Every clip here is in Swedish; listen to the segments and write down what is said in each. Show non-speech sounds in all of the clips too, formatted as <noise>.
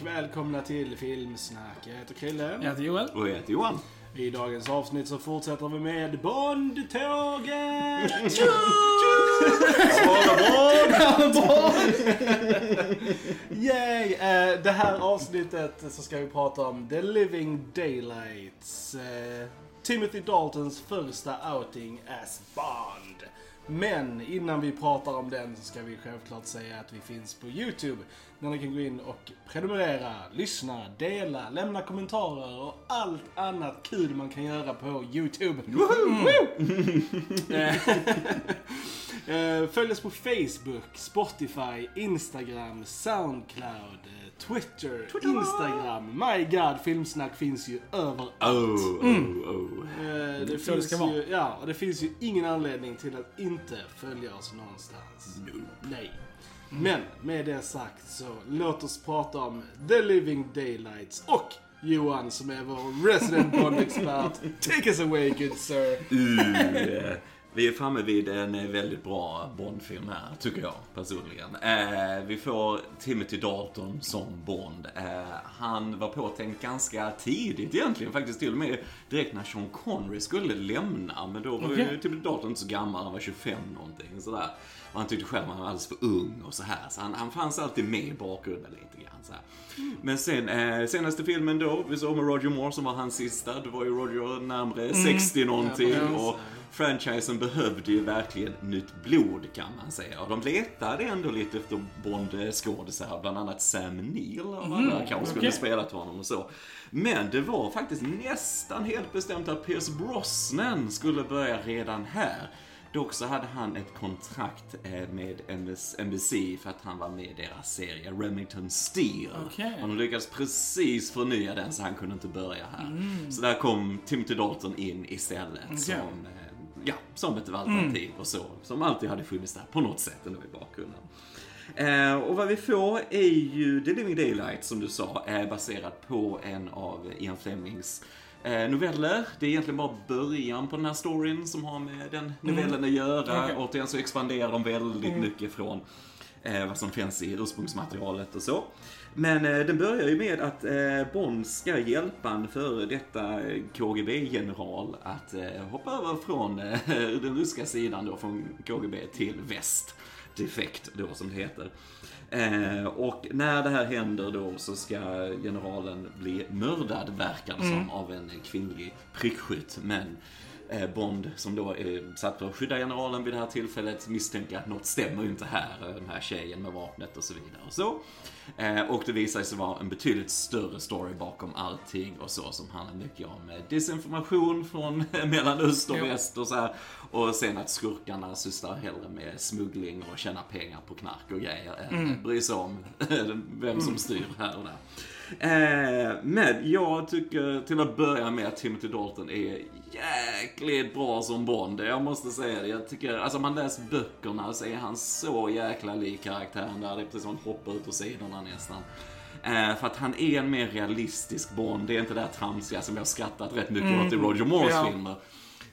och välkomna till Filmsnack. Jag heter Krille. Jag heter Joel. Och jag heter Johan. I dagens avsnitt så fortsätter vi med Bondtåget! <laughs> Yay! Eh, det här avsnittet så ska vi prata om The Living Daylights. Eh, Timothy Daltons första outing as Bond. Men innan vi pratar om den så ska vi självklart säga att vi finns på YouTube. Där ni kan gå in och prenumerera, lyssna, dela, lämna kommentarer och allt annat kul man kan göra på YouTube. <laughs> Eh, Följ oss på Facebook, Spotify, Instagram, Soundcloud, eh, Twitter, Instagram. My God, Filmsnack finns ju överallt. Oh, oh, oh. Eh, Det, det finns ska vara. ju, ja, och det finns ju ingen anledning till att inte följa oss någonstans. Nej. Men med det sagt så låt oss prata om The Living Daylights och Johan som är vår resident Bond-expert. <laughs> Take us away good sir. Uh, vi är framme vid en eh, väldigt bra Bondfilm här, tycker jag personligen. Eh, vi får Timothy Dalton som Bond. Eh, han var påtänkt ganska tidigt egentligen, faktiskt till och med direkt när Sean Connery skulle lämna. Men då var ju Okej. Timothy Dalton inte så gammal, han var 25 någonting sådär. Och han tyckte själv att han var alldeles för ung och så här. Så han, han fanns alltid med i bakgrunden lite grann så här. Men sen, eh, senaste filmen då, vi såg med Roger Moore som var hans sista. Då var ju Roger närmre 60 någonting. Ja, och franchisen behövde ju verkligen nytt blod kan man säga. Och de letade ändå lite efter Bond-skådisar, bland annat Sam Neill av alla kanske skulle okej. spelat honom och så. Men det var faktiskt nästan helt bestämt att Pierce Brosnan skulle börja redan här. Dock så hade han ett kontrakt eh, med NBC för att han var med i deras serie Remington Steel. Och de lyckades precis förnya den så han kunde inte börja här. Så där kom Timothy Dalton in istället som, eh, ja, som ett alternativ och så. Som alltid hade funnits där på något sätt ändå i bakgrunden. Eh, och vad vi får är ju The Living Daylight som du sa, är baserat på en av Ian Flemings eh, noveller. Det är egentligen bara början på den här storyn som har med den novellen att göra. Okej. Återigen så expanderar de väldigt mycket från eh, vad som finns i ursprungsmaterialet och så. Men eh, den börjar ju med att eh, Bond ska hjälpa en före detta eh, KGB-general att eh, hoppa över från eh, <laughs> den ryska sidan då, från KGB till väst. Defekt då som det heter. Eh, och när det här händer då så ska generalen bli mördad, verkar det som, av en kvinnlig prickskytt. Men Eh, bond, som då är satt för att skydda generalen vid det här tillfället, misstänker att något stämmer ju inte här. Eh, den här tjejen med vapnet och så vidare och så. Eh, och det visar sig vara en betydligt större story bakom allting och så, som handlar mycket om eh, desinformation från <laughs> Mellanöstern och väst och så här. Och sen att skurkarna sysslar hellre med smuggling och tjäna pengar på knark och grejer än bryr sig om <laughs> vem som styr här och där. Eh, men jag tycker till att börja med att Timothy Dalton är jäkligt bra som Bond. Jag måste säga det. Jag tycker, alltså man läser böckerna så är han så jäkla lik karaktären där. Det är precis som han hoppar ut ur sidorna nästan. Eh, för att han är en mer realistisk Bond. Det är inte det där tramsiga som jag har skrattat rätt mycket åt i Roger Moores Ja. filmer.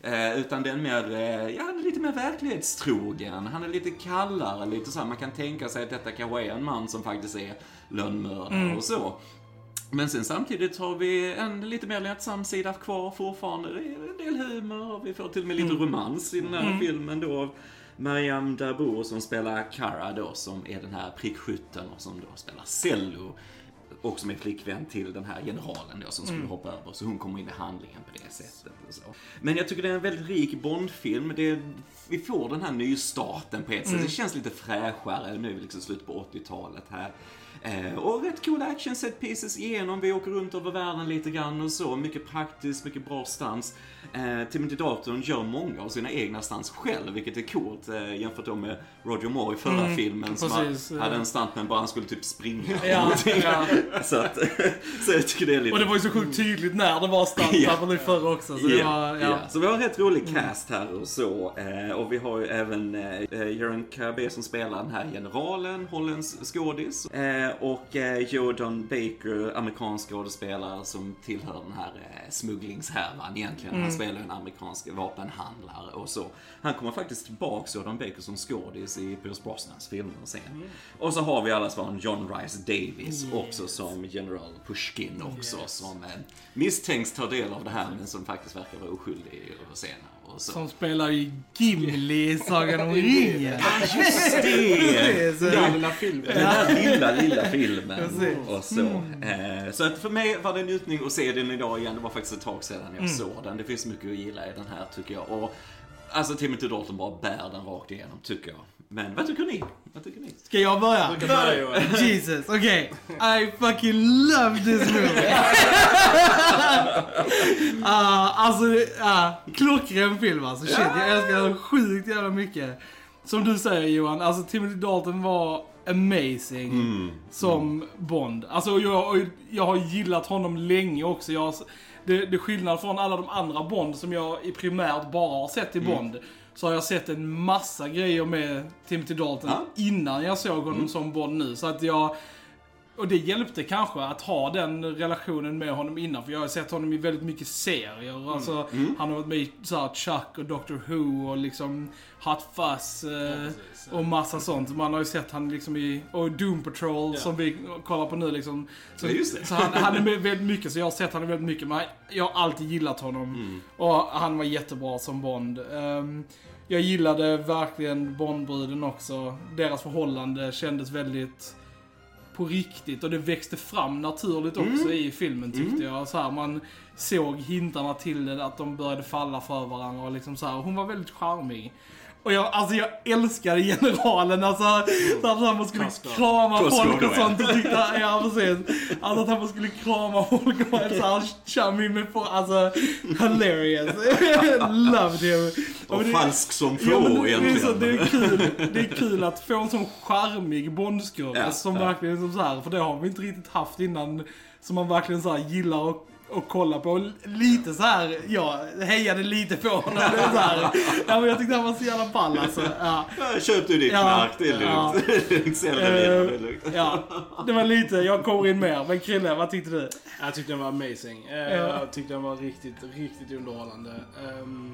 Eh, utan den mer, eh, ja, han är lite mer verklighetstrogen. Han är lite kallare, lite så här, man kan tänka sig att detta kanske är en man som faktiskt är lönnmördare och så. Men sen samtidigt har vi en lite mer lättsam sida kvar fortfarande. Det är en del humor och vi får till och med lite romans i den här filmen då. Mariam Darbour som spelar Kara då, som är den här prickskytten och som då spelar Cello. Och som är flickvän till den här generalen då som skulle hoppa över. Så hon kommer in i handlingen på det sättet. Och så. Men jag tycker det är en väldigt rik Bondfilm. Det, vi får den här nystarten på ett sätt. Det känns lite fräschare. Nu liksom slut på 80-talet här. Eh, och rätt coola action set pieces igenom. Vi åker runt över världen lite grann och så. Mycket praktiskt, mycket bra stans. Eh, Timothy Dalton gör många av sina egna stans själv, vilket är coolt eh, jämfört då med Roger Moore i förra filmen som precis, ha- ja. hade en stuntman bara han skulle typ springa. Ja, ja. <laughs> Så, att, <laughs> så jag tycker det är lite... Och det var ju så sjukt tydligt när det var start Ja. här från nu förr också. Så Ja, var, ja. ja. Så vi har en rätt rolig cast här och så. Eh, och vi har ju även eh, Göran Cabé som spelar den här generalen, holländsk skådis. Eh, och eh, Jordan Baker, amerikansk skådespelare som tillhör den här eh, smugglingshärvan egentligen. Han spelar en amerikansk vapenhandlare och så. Han kommer faktiskt tillbaks, Jordan Baker, som skådis i Pierce Brosnans filmer sen. Och så har vi allas vår John Rice Davis också som General Pushkin också, som eh, misstänks ta del av det här men som faktiskt verkar vara oskyldig över scenen. Och så. Som spelar ju Gimli i Sagan om <laughs> ringen. Just det! <laughs> Den lilla filmen. Den här lilla, lilla filmen. Precis. Och så. Eh, så att för mig var det en njutning att se den idag igen. Det var faktiskt ett tag sedan jag såg den. Det finns mycket att gilla i den här tycker jag. Och, alltså Timothy Dalton bara bär den rakt igenom tycker jag. Men vad tycker ni? Vad tycker ni? Ska jag börja? Du kan börja, Johan. <laughs> Jesus, okej. I fucking love this movie. uh, <laughs> alltså, uh, klockren film alltså. Shit, jag älskar den sjukt jävla mycket. Som du säger Johan, alltså Timothy Dalton var amazing som Bond. Alltså jag, jag har gillat honom länge också. Jag har, det, det är skillnad från alla de andra Bond som jag i primärt bara har sett i Bond. Så har jag sett en massa grejer med Timothy Dalton Ja. innan jag såg honom som Bond nu. Så att jag... Och det hjälpte kanske att ha den relationen med honom innan. För jag har sett honom i väldigt mycket serier. Alltså, Han har varit med i så Chuck och Doctor Who och liksom Hot Fuzz eh, precis. och massa sånt. Man har ju sett han liksom i, och Doom Patrol Ja. som vi kollar på nu liksom. Så, Ja, så han, han är med väldigt mycket, så jag har sett honom väldigt mycket. Men jag har alltid gillat honom. Mm. Och han var jättebra som Bond. Ehm, jag gillade verkligen Bondbruden också. Deras förhållande kändes väldigt på riktigt och det växte fram naturligt också i filmen tyckte jag. Så här, man såg hintarna till det, att de började falla för varandra och liksom så här. Hon var väldigt charmig. Och jag, alltså jag älskade generalen, alltså så att han skulle krama Costco, folk och ja. sånt och tyckte, ja precis. Alltså att han skulle krama folk och vara så här chummy med på, alltså hilarious. <laughs> Loved him. Och men det- falsk som Ja, få det, det, är så, det, egentligen. är kul, det är kul att få en sån charmig Bondskurre Ja, som ja. verkligen som så här, för det har vi inte riktigt haft innan. Som man verkligen så här gillar att och kolla på. Lite så här, jag hejade lite på honom. Så här, ja, men jag tyckte han var så jävla ball alltså. Ja. Ja, Köp du ditt Ja, knark, det är ja. lugnt. <laughs> Lugnt, Sälj det är lugnt. ja, det var lite, jag kommer in mer. Men Krille, vad tyckte du? Jag tyckte den var amazing. Eh, Ja. Jag tyckte den var riktigt, riktigt underhållande. Ehm,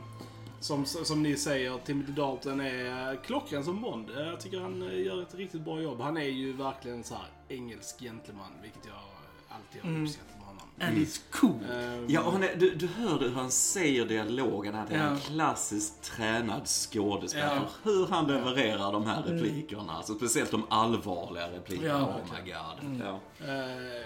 som, som ni säger, Timothy Dalton är eh, klockren som Bond. Eh, Jag tycker han eh, gör ett riktigt bra jobb. Han är ju verkligen så här engelsk gentleman, vilket jag alltid har Mm. uppskattat honom. And it's cool. Ehm, Ja, och han är, du, du hör hur han säger dialogen, att det är en klassiskt tränad skådespelare. Ja. Hur han levererar de här replikerna, alltså speciellt de allvarliga replikerna. Ja, oh my god. Ja. Eh,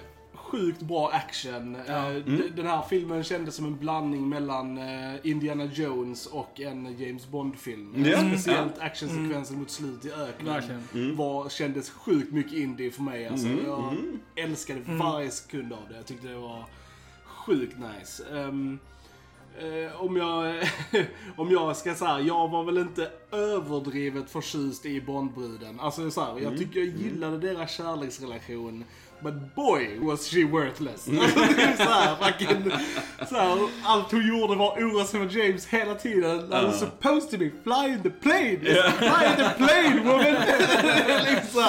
sjukt bra action. Ja. Eh, d- Den här filmen kändes som en blandning mellan eh, Indiana Jones och en James Bond-film. Ja. Speciellt actionsekvensen mot slut i öknen. Verkligen. Var, kändes sjukt mycket indie för mig. Alltså, Mm, Jag älskade varje sekund av det. Jag tyckte det var sjukt nice. Ehm, eh, om, jag, <laughs> om jag ska säga, jag var väl inte överdrivet förtjust i Bondbruden. Alltså så här, jag tycker jag gillade deras kärleksrelation. But boy was she worthless. <laughs> Alltså, fucking, allt hon gjorde var oroas över James hela tiden. I was supposed to be flying the plane. Flying the plane woman. <laughs> liksom.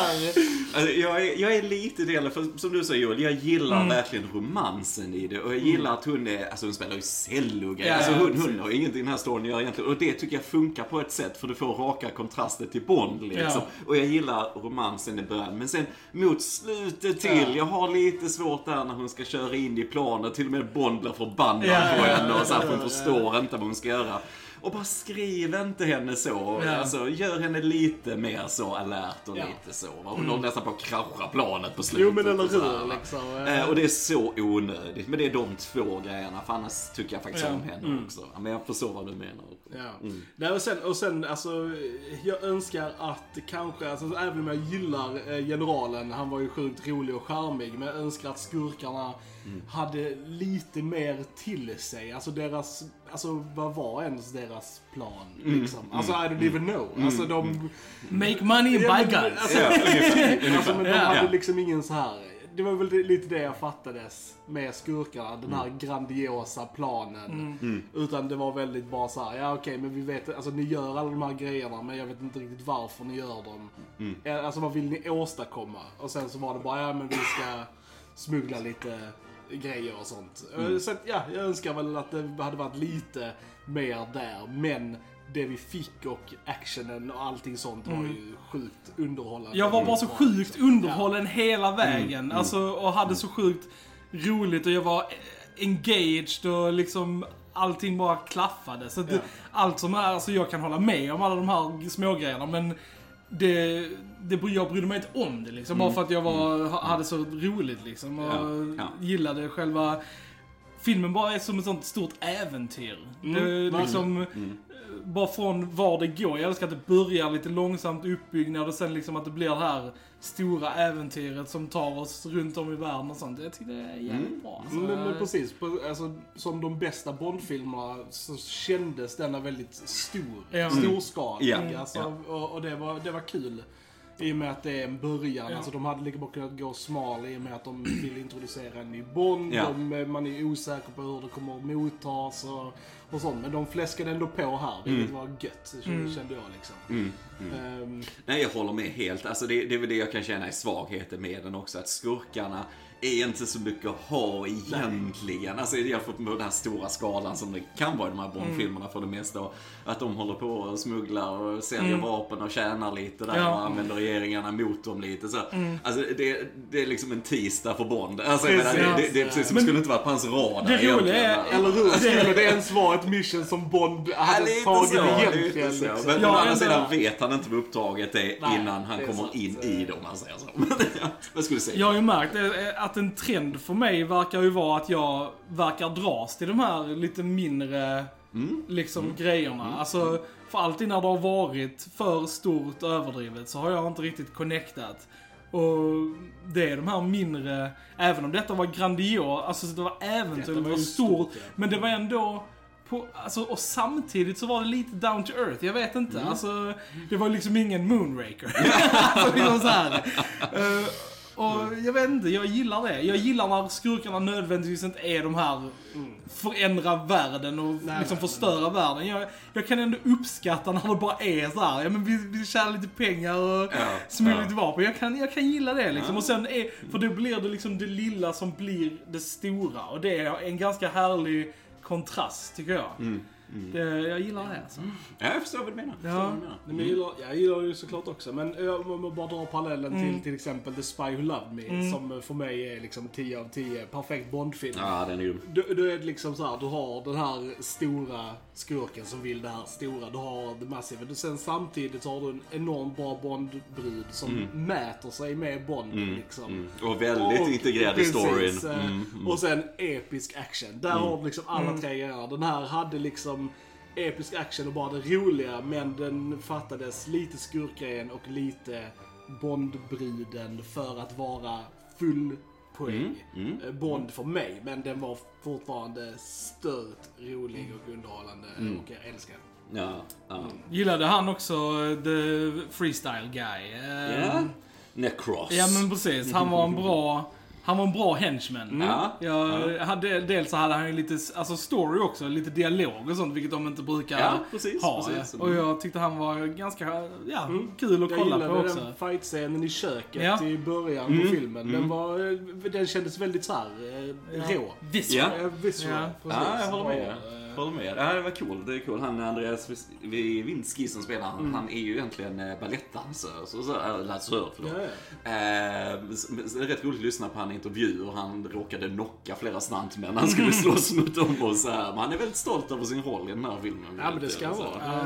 Alltså, jag, är, jag är lite del, för som du säger Joel, jag gillar verkligen romansen i det. Och jag gillar att hon är, alltså hon spelar ju cello. Ja, alltså hon, hon har ingenting i den här storyn att göra egentligen. Och det tycker jag funkar på ett sätt, för du får raka kontraster till Bond liksom. Ja. Och jag gillar romansen i början. Men sen mot slutet till, jag har lite svårt där när hon ska köra in i planet. Till och med Bond blir förbannad på henne och så här, för hon förstår inte vad hon ska göra. Och bara skriv inte henne så. Ja. Alltså, gör henne lite mer så alert och Ja. lite så. va? Hon håller nästan på att krascha planet på slutet. Jo men eller hur liksom. Eh, Och det är så onödigt. Men det är de två grejerna. För annars tycker jag faktiskt Ja. om henne också. Ja, Men jag förstår vad du menar. Ja. Nej, och sen, och sen alltså, jag önskar att kanske, alltså, även om jag gillar eh, generalen, han var ju sjukt rolig och charmig, men jag önskar att skurkarna hade lite mer till sig. Alltså deras, alltså vad var ens deras plan liksom? Alltså I don't even know. Alltså de... Make money and buy guns. Alltså, <laughs> alltså, men de hade liksom ingen så här. det var väl lite det jag fattades med skurkarna. Den här grandiosa planen. Mm. Utan det var väldigt bara så här, ja okej men vi vet, alltså ni gör alla de här grejerna men jag vet inte riktigt varför ni gör dem. Alltså vad vill ni åstadkomma? Och sen så var det bara, ja men vi ska smuggla lite grejer och sånt. Eh, Så att, ja, jag önskar väl att det hade varit lite mer där. Men det vi fick och actionen och allting sånt var ju sjukt underhållande. Jag var bara så sjukt underhållen hela vägen. Alltså, och hade så sjukt roligt och jag var engaged och liksom allting bara klaffade. Så det, Ja. allt som är, alltså jag kan hålla med om alla de här smågrejerna men det, det, jag brydde mig inte om det liksom. Bara för att jag var, ha- hade så roligt liksom. Och Ja, ja. gillade själva Filmen bara är som ett sånt stort äventyr. Mm, det, verkligen. liksom, eh, bara från var det går. Jag älskar att det börjar lite långsamt uppbyggnad och sen liksom att det blir det här stora äventyret som tar oss runt om i världen och sånt. Jag tycker det är jävligt bra. Alltså, Men, men precis, alltså, som de bästa Bondfilmerna så kändes denna väldigt stor, Ja. storskalig. Ja, Alltså. Och, och det, var, det var kul. I och med att det är en början. Ja. Alltså, de hade lika bra kunnat gå smal i och med att de vill introducera en ny Bond. Ja. De, man är osäker på hur det kommer att mottas och, och sånt. Men de fläskade ändå på här, vilket var gött, kände jag liksom. Mm. Ehm, Nej, jag håller med helt. Alltså det, det är väl det jag kan känna är svagheten med den också. Att skurkarna är inte så mycket att ha egentligen. Alltså jämfört med den här stora skalan som det kan vara i de här Bond-filmerna för det mesta. Att de håller på och smugglar och säljer vapen och tjänar lite där Ja. och använder regeringarna mot dem lite. Så, Alltså det, det är liksom en tisdag för Bond. Alltså, jag menar, det, det, det är precis som Men- skulle inte vara på hans radar Det roliga är- eller hur? Skulle det ens vara ett mission som Bond Ja, hade lite tagit så, egentligen? så. Liksom? Men Ja, å andra sidan vet han inte vad uppdraget är Nej, innan han kommer sant. in i dem, man säger så. Men, ja, vad skulle du säga? Jag har ju märkt eh, att en trend för mig verkar ju vara att jag verkar dras till de här lite mindre liksom grejerna. Alltså, för alltid när det har varit för stort och överdrivet så har jag inte riktigt connectat. Och det är de här mindre, även om detta var grandios, alltså det var äventyr, det var stort, stort, ja. men det var ändå på, alltså, och samtidigt så var det lite down to earth, jag vet inte. Mm. Alltså, det var liksom ingen moonraker. <laughs> alltså, liksom så här. <laughs> Och jag vet inte, jag gillar det. Jag gillar när skurkarna nödvändigtvis inte är de här förändra världen och. Nej, liksom nej, förstöra världen. Jag, jag kan ändå uppskatta när det bara är så här. ja men vi, vi tjänar lite pengar och Ja, smugglar ja. lite vapen. Jag kan, jag kan gilla det liksom. Och sen är, för då blir det liksom det lilla som blir det stora. Och det är en ganska härlig kontrast tycker jag. Mm, Det, jag gillar det alltså. Ja, jag förstår vad du menar. Jag Ja. förstår vad du menar. Nej, Men jag, gillar, jag gillar det ju såklart också, men jag- om man bara drar parallellen till till exempel The Spy Who Loved Me, som för mig är liksom 10 av 10, perfekt Bondfilm. Ja, den är grym. Då, då är det liksom så här, du har den här stora skurken som vill det här stora, du har The Massive, och sen samtidigt har du en enormt bra Bond-brud som mäter sig med Bond liksom. Mm. Och väldigt integrerad i storyn. eh, Mm, mm. Och sen episk action. Där har du liksom alla tre grejerna. Den här hade liksom episk action och bara det roliga, men den fattades lite skurkgrejen och lite Bondbruden för att vara full poäng. Mm, Eh, Bond för mig, men den var fortfarande stört rolig och underhållande Mm. och jag älskar den. Ja, ja. Gillade han också eh, The Freestyle Guy? Ja. Necros. Ja men precis, han var en bra, han var en bra henchman. Ja. Jag hade, dels så hade han ju lite, alltså story också, lite dialog och sånt, vilket de inte brukar Ja, precis, ha. precis. Och jag tyckte han var ganska, ja, kul att Jag kolla gillade på också. den fight-scenen i köket Ja. i början Mm. på filmen. Den, var, den kändes väldigt såhär eh, rå. Visual. Ja. Ja, visual, Ja. precis. Ja, jag håller med. Och, eh, Håller med. Ja, det var cool. Det är cool. Han Andreas Winsky som spelar han, Mm. han är ju egentligen eh, balettdansör. Så, så, äh, dansör, förlåt. Ja, Eh, men så det är rätt roligt att lyssna på han intervjuer. Han råkade knocka flera stuntmän. Han skulle <laughs> slåss mot dem och så här. Men han är väldigt stolt över sin roll i den här filmen. ja, men det ska Så. vara. Ja. Eh,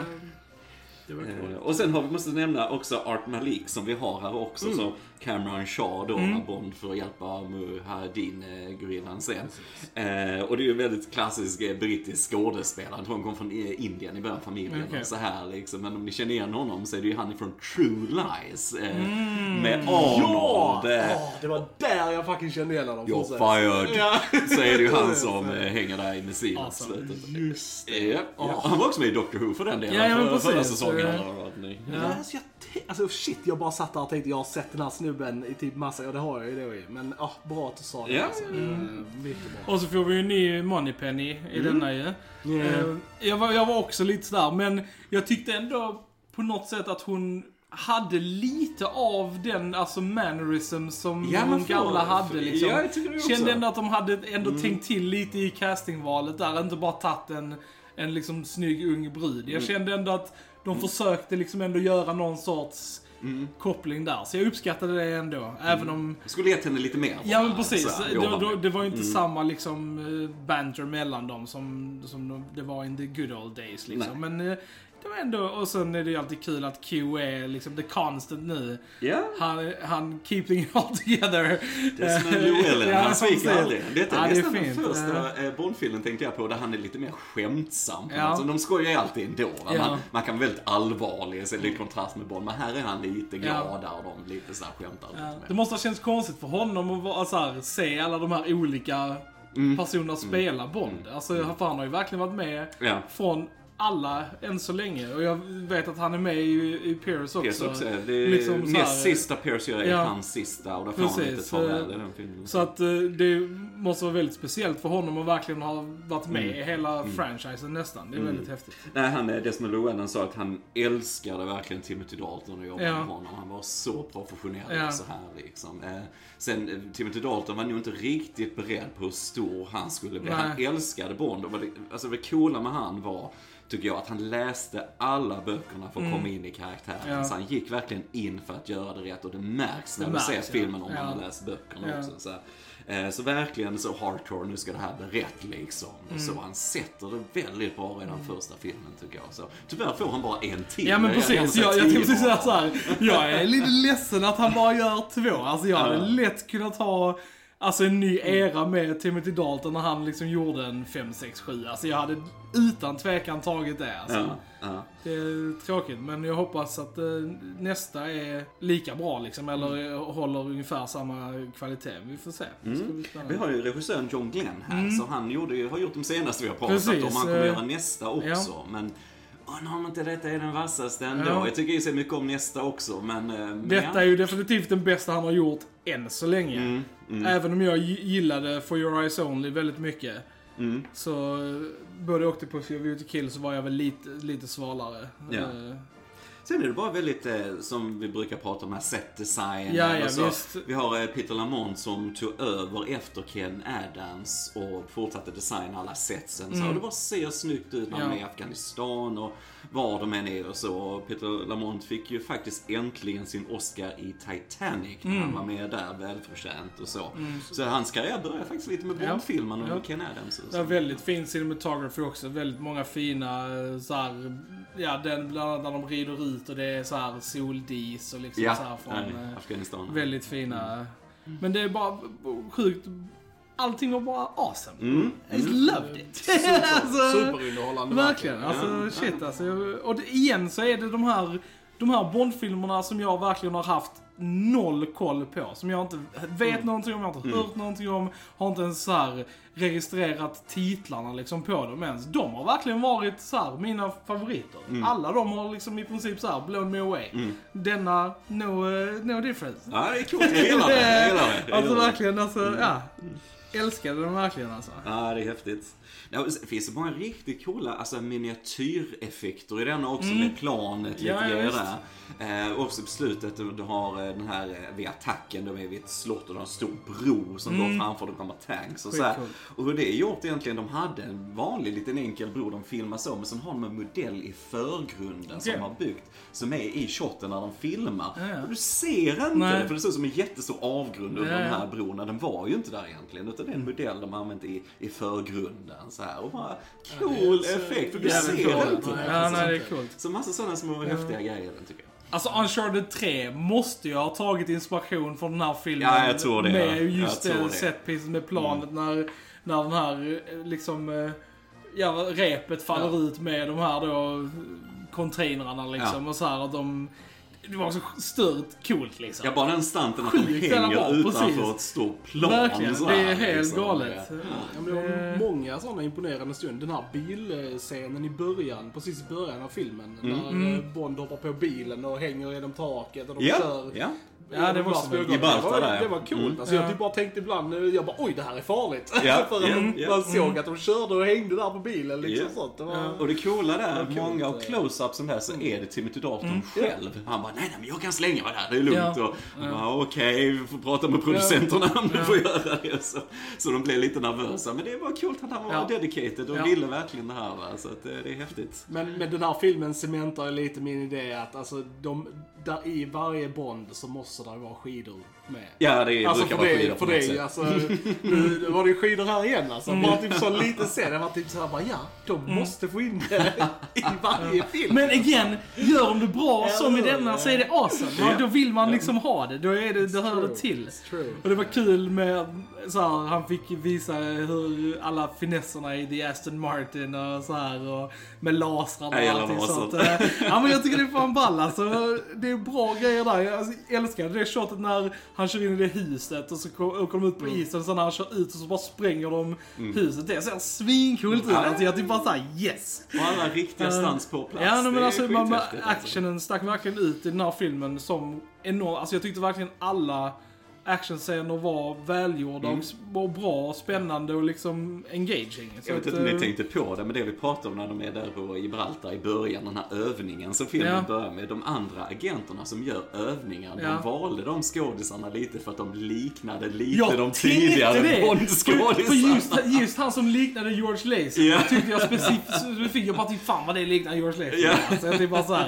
Det var Eh, coolt. Och sen har vi, måste nämna också Art Malik som vi har här också. Mm. Så Cameron Shaw då, när Bond för att hjälpa Mujahedin, eh, gorillan sen. Eh, och det är ju en väldigt klassisk eh, brittisk skådespelare. Han kom från eh, Indien i början, familjen Okej. och så här liksom. Men om ni känner igen honom så är det ju han från True Lies. Eh, Mm. Med Ja! Arnold. Eh, Åh, det var där jag fucking kände igen honom. You're fired. Ja. <laughs> Så är det ju han som eh, hänger där i missilen Awesome. slutet. Just det. Ja, ja. Han var också med i Doctor Who för den delen. Ja, ja, för, förra säsongen. Ja. alltså, jag Alltså shit, jag bara satt där och tänkte jag har sett den här snubben i typ massa, och det har jag ju då ju. Men ah, bra att du sa det. Ja, alltså. mm. Mycket bra. Och så får vi ju en ny Moneypenny i denna ju. Eh, Jag var, jag var också lite sådär, men jag tyckte ändå på något sätt att hon hade lite av den alltså mannerism som Ja, hon för- gamla hade liksom. Ja. Kände ändå att de hade ändå tänkt till lite i castingvalet där, inte bara tagit en, en liksom snygg ung brud. Jag kände ändå att de försökte liksom ändå göra någon sorts koppling där. Så jag uppskattade det ändå, även om Jag skulle gett henne lite mer. Ja men precis. så då, det var ju inte samma liksom eh, banter mellan dem som, som de- det var in the good old days liksom. Men eh, det var ändå, och sen är det ju alltid kul att Q är liksom the constant nu. Ja, Han, han keeping it all together. Desmond Llewellyn, Ja, han sviker aldrig. Detta är Ja, det är nästan den första eh, Bondfilmen tänkte jag på där han är lite mer skämtsam. Ja. De skojar ju alltid ändå. Va? Ja. Man, man kan vara väldigt allvarlig, så lite kontrast med Bond. Men här är han lite Ja. gladare och de lite så här skämtar Ja, lite Det mer. måste ha känts konstigt för honom att vara, så här, se alla de här olika Mm. personerna spela Bond. Alltså, för han har ju verkligen varit med Ja. från alla än så länge. Och jag vet att han är med i, i Pierce också. Pierce också. Det är liksom så här- näst sista Pierce gör är Ja. hans sista och då får han lite farväl eh, i den filmen. Så att eh, det måste vara väldigt speciellt för honom att verkligen ha varit med Mm. i hela franchisen nästan. Det är väldigt häftigt. Nej, han, eh, Desmond Llewellyn sa att han älskade verkligen Timothy Dalton och jobba Ja. med honom. Han var så professionell Ja. och så här liksom. Sen, Timothy Dalton var nog inte riktigt beredd på hur stor han skulle bli. Nej. Han älskade Bond och det, alltså det coola med han var Tycker jag att han läste alla böckerna för att komma in i karaktären. Mm. Ja. Så han gick verkligen in för att göra det rätt och det märks när Det du ser märks, ja. filmen om Ja. man har läst böckerna också. Så. Eh, så verkligen så hardcore, nu ska det här bli rätt liksom. Mm. Så han sätter det väldigt bra redan första filmen tycker jag. Så, tyvärr får han bara en till. Ja men Jag precis, sett jag, jag tio tänkte säga såhär. Jag är lite ledsen att han bara gör två. Alltså jag hade lätt kunnat ha Alltså en ny era med Timothy Dalton när han liksom gjorde en 5, 6, 7. Alltså jag hade utan tvekan tagit det. Alltså. Ja, ja. Det är tråkigt, men jag hoppas att eh, nästa är lika bra liksom, eller eh, håller ungefär samma kvalitet. Vi får se. Spännande. Vi har ju regissören John Glenn här, så han gjorde, har gjort de senaste vi har pratat Mm. Precis, om. Han kommer eh, göra nästa också. Men undrar om inte detta är den vassaste ändå. Ja. Jag tycker ju så mycket om nästa också, men... eh, men Detta ja. är ju definitivt den bästa han har gjort än så länge. Mm, mm, Även om jag gi- gillade For Your Eyes Only väldigt mycket. mm. Så eh, både Octopus och to Kill så var jag väl lite, lite svalare. Ja. Sen är det bara väldigt, eh, som vi brukar prata om, här set design. Ja, ja, och så. visst. Vi har eh, Peter Lamont som tog över efter Ken Adams och fortsatte designa alla setsen. Så det bara ser snyggt ut när Mm. Ja. är i Afghanistan och var de än är och så. Och Peter Lamont fick ju faktiskt äntligen sin Oscar i Titanic när Mm. han var med där, välförtjänt och så. Så hans karriär började faktiskt lite med Ja. Bond-filmen och Ja. Ken Adams. Och så. var väldigt fin cinematography också. Väldigt många fina eh, så här, ja den bland annat när de rider ut och det är så här soldis och liksom Ja, så här från nej, eh, Afghanistan. väldigt fina. Men det är bara sjukt. Allting var bara awesome. Mm. I loved it. <laughs> alltså, Superunderhållande. verkligen. Alltså Ja. shit alltså. Och det, igen så är det de här, de här Bondfilmerna som jag verkligen har haft noll koll på. Som jag inte vet någonting om, jag har inte hört någonting om. Har inte ens så här registrerat titlarna liksom på dem ens. De har verkligen varit så här mina favoriter. Alla de har liksom i princip så här blown me away. Denna, no, eh, no difference. Ja, det är coolt. Jag gillar det. Jag gillar det. Alltså det. verkligen, alltså ja. Älskade den verkligen alltså. Ja, det är häftigt. Ja, sen finns det många riktigt coola alltså, miniatyreffekter i denna också med planet, lite Mm. Ja, grejer där. Eh, och också på slutet, du, du har eh, den här eh, vid attacken, de är vid ett slott och de har en stor bro som går framför det kommer tanks och så här. Mm. Och hur det är gjort egentligen, de hade en vanlig liten enkel bro de filmar så, men sen har de en modell i förgrunden som Okej. de har byggt, som är i shoten när de filmar. Ja, ja. Och du ser inte Nej. det, för det ser ut som en jättestor avgrund under Ja, den ja. här bron. Den var ju inte där egentligen, utan det är en modell de har använt i, i förgrunden. Så här. Och bara cool så effekt, för du ser coolt. inte det. Ja, nej det är coolt. Så massa sådana små häftiga grejer tycker jag. Alltså Uncharted 3 måste ju ha tagit inspiration från den här filmen. Ja, jag tror det, Med ja. just Jag det setpieces med planet när, när den här eh, liksom, eh, ja repet faller Ja. ut med de här då containrarna liksom Ja. och så här att de det var så stört coolt liksom. Ja, bara den stanten att de hänger utanför precis. ett stort plan. Verkligen, så det här, är helt liksom. galet. Ja, men det var många sådana imponerande stunder. Den här bilscenen i början, precis i början av filmen. När eh, Bond hoppar på bilen och hänger genom taket och de Ja, kör. ja. Ja, det var också Glass- Gibraltar det var, där, det var coolt. Mm. Alltså, jag Ja. typ bara tänkte ibland, eh, jag bara oj det här är farligt. Ja, <laughs> För att ja, man, man såg att de körde och hängde där på bilen liksom Ja. sånt. Det var, Ja. Och det coola där, Vad coolt, många av eh. close-upsen där så är det Timothy Dalton Mm. själv. Han bara, nej, nej men jag kan slänga mig där, det är lugnt. Ja. Och, ja. Okej, vi får prata med producenterna om du får göra det. Så, så de blev lite nervösa. Men det var coolt att han var Ja. dedicated och Ja. ville verkligen det här. Va? Så att, eh, det är häftigt. Men, men den här filmen cementar lite min idé att alltså, de, där i varje Bond så måste kurser där var skidor? Med. Ja, det Alltså brukar för vara det, skidor för på något det, sätt. alltså, nu var det ju skidor här igen alltså. Bara typ så lite sen, jag var typ såhär bara ja, de måste få in det i varje film. Men again, gör de det bra som i denna så är det awesome. Ja. Då vill man liksom ha det. Då är det, det hör det till. Och det var kul med så här, han fick visa hur alla finesserna i The Aston Martin och så här och med lasrarna och allting sånt. Ja men jag tycker det är fan ball alltså. Det är bra grejer där. Jag alltså, älskar det shotet när han kör in i det huset och så åker de ut på Mm. isen. Sen när han kör ut och så bara spränger de huset. Det ser svincoolt ut. Ja. Alltså, jag typ bara såhär yes. Och alla riktiga stunts på plats. Ja, Det men är alltså, man, alltså. actionen stack verkligen ut i den här filmen som enorm. Alltså jag tyckte verkligen alla actionscener var välgjorda och s- var bra och spännande och liksom engaging. Så Mm. Jag vet inte om ni eh, tänkte på det, men det vi pratade om när de är där på Gibraltar i början, den här övningen som filmen Ja. börjar med. De andra agenterna som gör övningar, Ja. de valde de skådisarna lite för att de liknade lite jag de tidigare det! För, för Bond-skådisarna. just, just han som liknade George Lazenby Ja. tyckte jag specifikt, jag bara typ fan vad det liknar George Lazenby. Ja. Så jag typ bara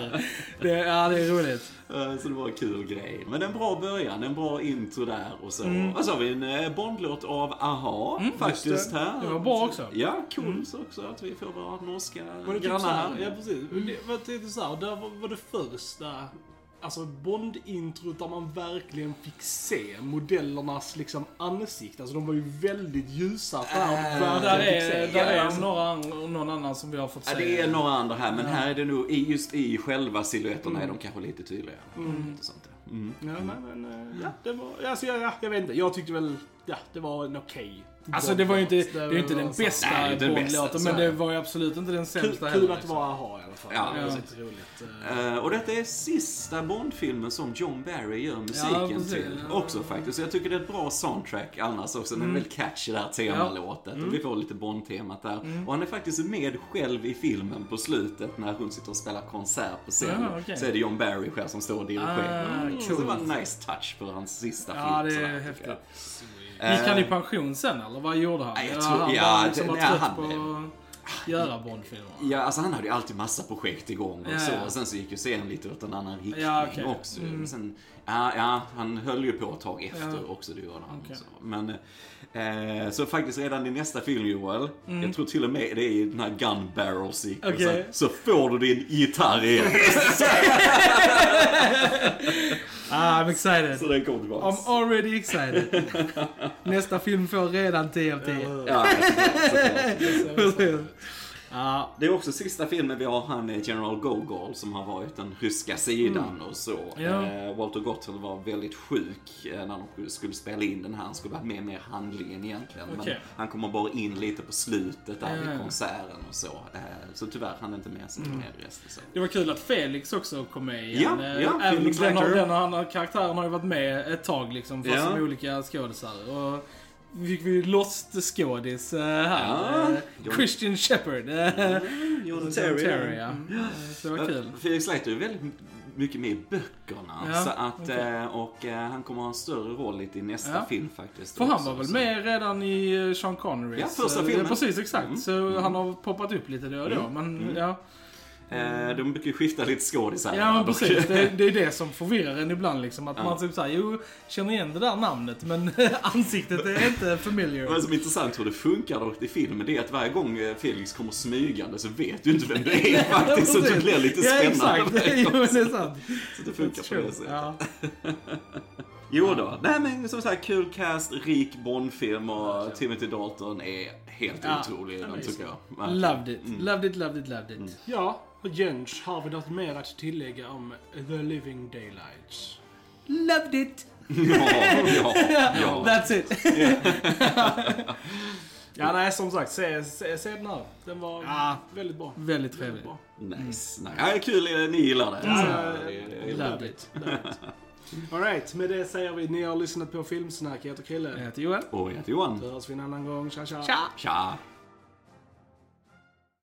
det, ja det är roligt. Eh, Så det var en kul grej. Men en bra början, en bra intro där och så. Mm. Och så har vi en eh, Bondlåt av AHA faktiskt just det. här. Det var bra också. Ja, cool så också att vi får våra norska Var det typ grannar här. ja precis. Det var typ såhär, där var, var det första, alltså Bond-introt där man verkligen fick se modellernas liksom ansikte. Alltså de var ju väldigt ljusa. Där, Äh, Där verkligen fick är, där Ja, är alltså- några, någon annan som vi har fått Ja, se. det är några andra här, men här är det nog, i- just i själva silhuetterna är de kanske lite tydligare. Mm. Och sånt där. Mm. Ja, men, ja, det var, alltså, ja, ja, jag vet inte. Jag tyckte väl, ja, det var en okej. Alltså det var ju inte, det är inte den bästa Bond-låten, men det. var ju absolut inte den Kul, sämsta kul heller. att det var AHA i alla fall. Ja, det ja. roligt. Eh, och detta är sista Bond-filmen som John Barry gör musiken precis. till. Ja. Också faktiskt. Så jag tycker det är ett bra soundtrack annars också. Den är väldigt catchy där temalåtet. Och vi får lite Bond-temat där. Och han är faktiskt med själv i filmen på slutet när hon sitter och spelar konsert på scen. Ja, okej. Så är det John Barry själv som står och dirigerar. Ah, Mm, Så det var en nice touch för hans sista film. Ja, det är häftigt. Gick han i Eh, pension sen eller vad gjorde han? Jag Ja, tror- han ja, var liksom det- var trött han- på att göra Bondfilmer. Ja, alltså han hade ju alltid massa projekt igång och Ja, så. Och sen så gick ju serien lite åt en annan riktning Ja, okej. också. Mm. Sen, ja, ja, han höll ju på ett tag efter Ja. också, det gjorde han. Okej. Så. Men, eh, så faktiskt redan i nästa film Joel, Mm. jag tror till och med det är i den här gun barrel sequensen, Okej. så får du din gitarr igen. <laughs> <laughs> Ah, I'm excited. så den kommer tillbaks. I'm already excited. Nästa film får redan 10 av 10. Ja, såklart, såklart. Det är också sista filmen vi har han eh, General Gogol som har varit den ryska sidan och så. Ja. Eh, Walter Gotthard var väldigt sjuk eh, när de skulle spela in den här. Han skulle varit med mer i handlingen egentligen. Men Okej. han kommer bara in lite på slutet där Ja, vid konserten och så. Så tyvärr hann inte med sig mer resten. Så. det var kul att Felix också kom med igen. Ja, ja, Även den, den han- karaktären har ju varit med ett tag liksom, fast Ja. som olika skådisar. Och fick vi Lost-skådis eh, här. Ja, Eh, Christian Shepard. eh, <laughs> John Terry, ja. Eh, Så det var kul. Felix Leiter är väldigt mycket med i böckerna. Ja, så att, eh, och han kommer ha en större roll lite i nästa Ja. film faktiskt. För han också, var väl så. med redan i Sean Connerys? Ja, första filmen. precis, exakt. Mm. Så han har poppat upp lite då och då. Mm. Men Mm. ja, de brukar ju skifta lite skådisar. ja precis. Det, det är det som förvirrar en ibland liksom. Att Ja. man typ såhär, jo, känner igen det där namnet men <laughs> ansiktet är inte familiar. Vad som är intressant hur det funkar dock i filmen, det är att varje gång eh, Felix kommer smygande så vet du inte vem det är <laughs> faktiskt. Så det blir lite Ja, spännande. exakt. <laughs> Jo, det är sant. Så det funkar på det sättet. Ja. Jo då. Nej men som sagt, kul cast, rik Bond-film och Timothy Dalton är helt Ja, otrolig i den tycker jag. Loved it. Mm. Loved it, loved it, loved it. Ja, Jens, har vi något mer att tillägga om The Living Daylights? Loved it! Ja, ja, ja. <laughs> That's it. Ja, nej, som sagt, se, se, se den här. Den var Ja. väldigt bra. Väldigt Väldigt trevlig. bra. Nice. Nej, ja, kul ni gillar det. Ja, det- Loved it. <laughs> Alright, med det säger vi ni har lyssnat på Filmsnack. Jag heter Krille. Jag heter Joel. Och jag heter Johan. Så hörs vi en annan gång. Tja, tja. Tja! Tja!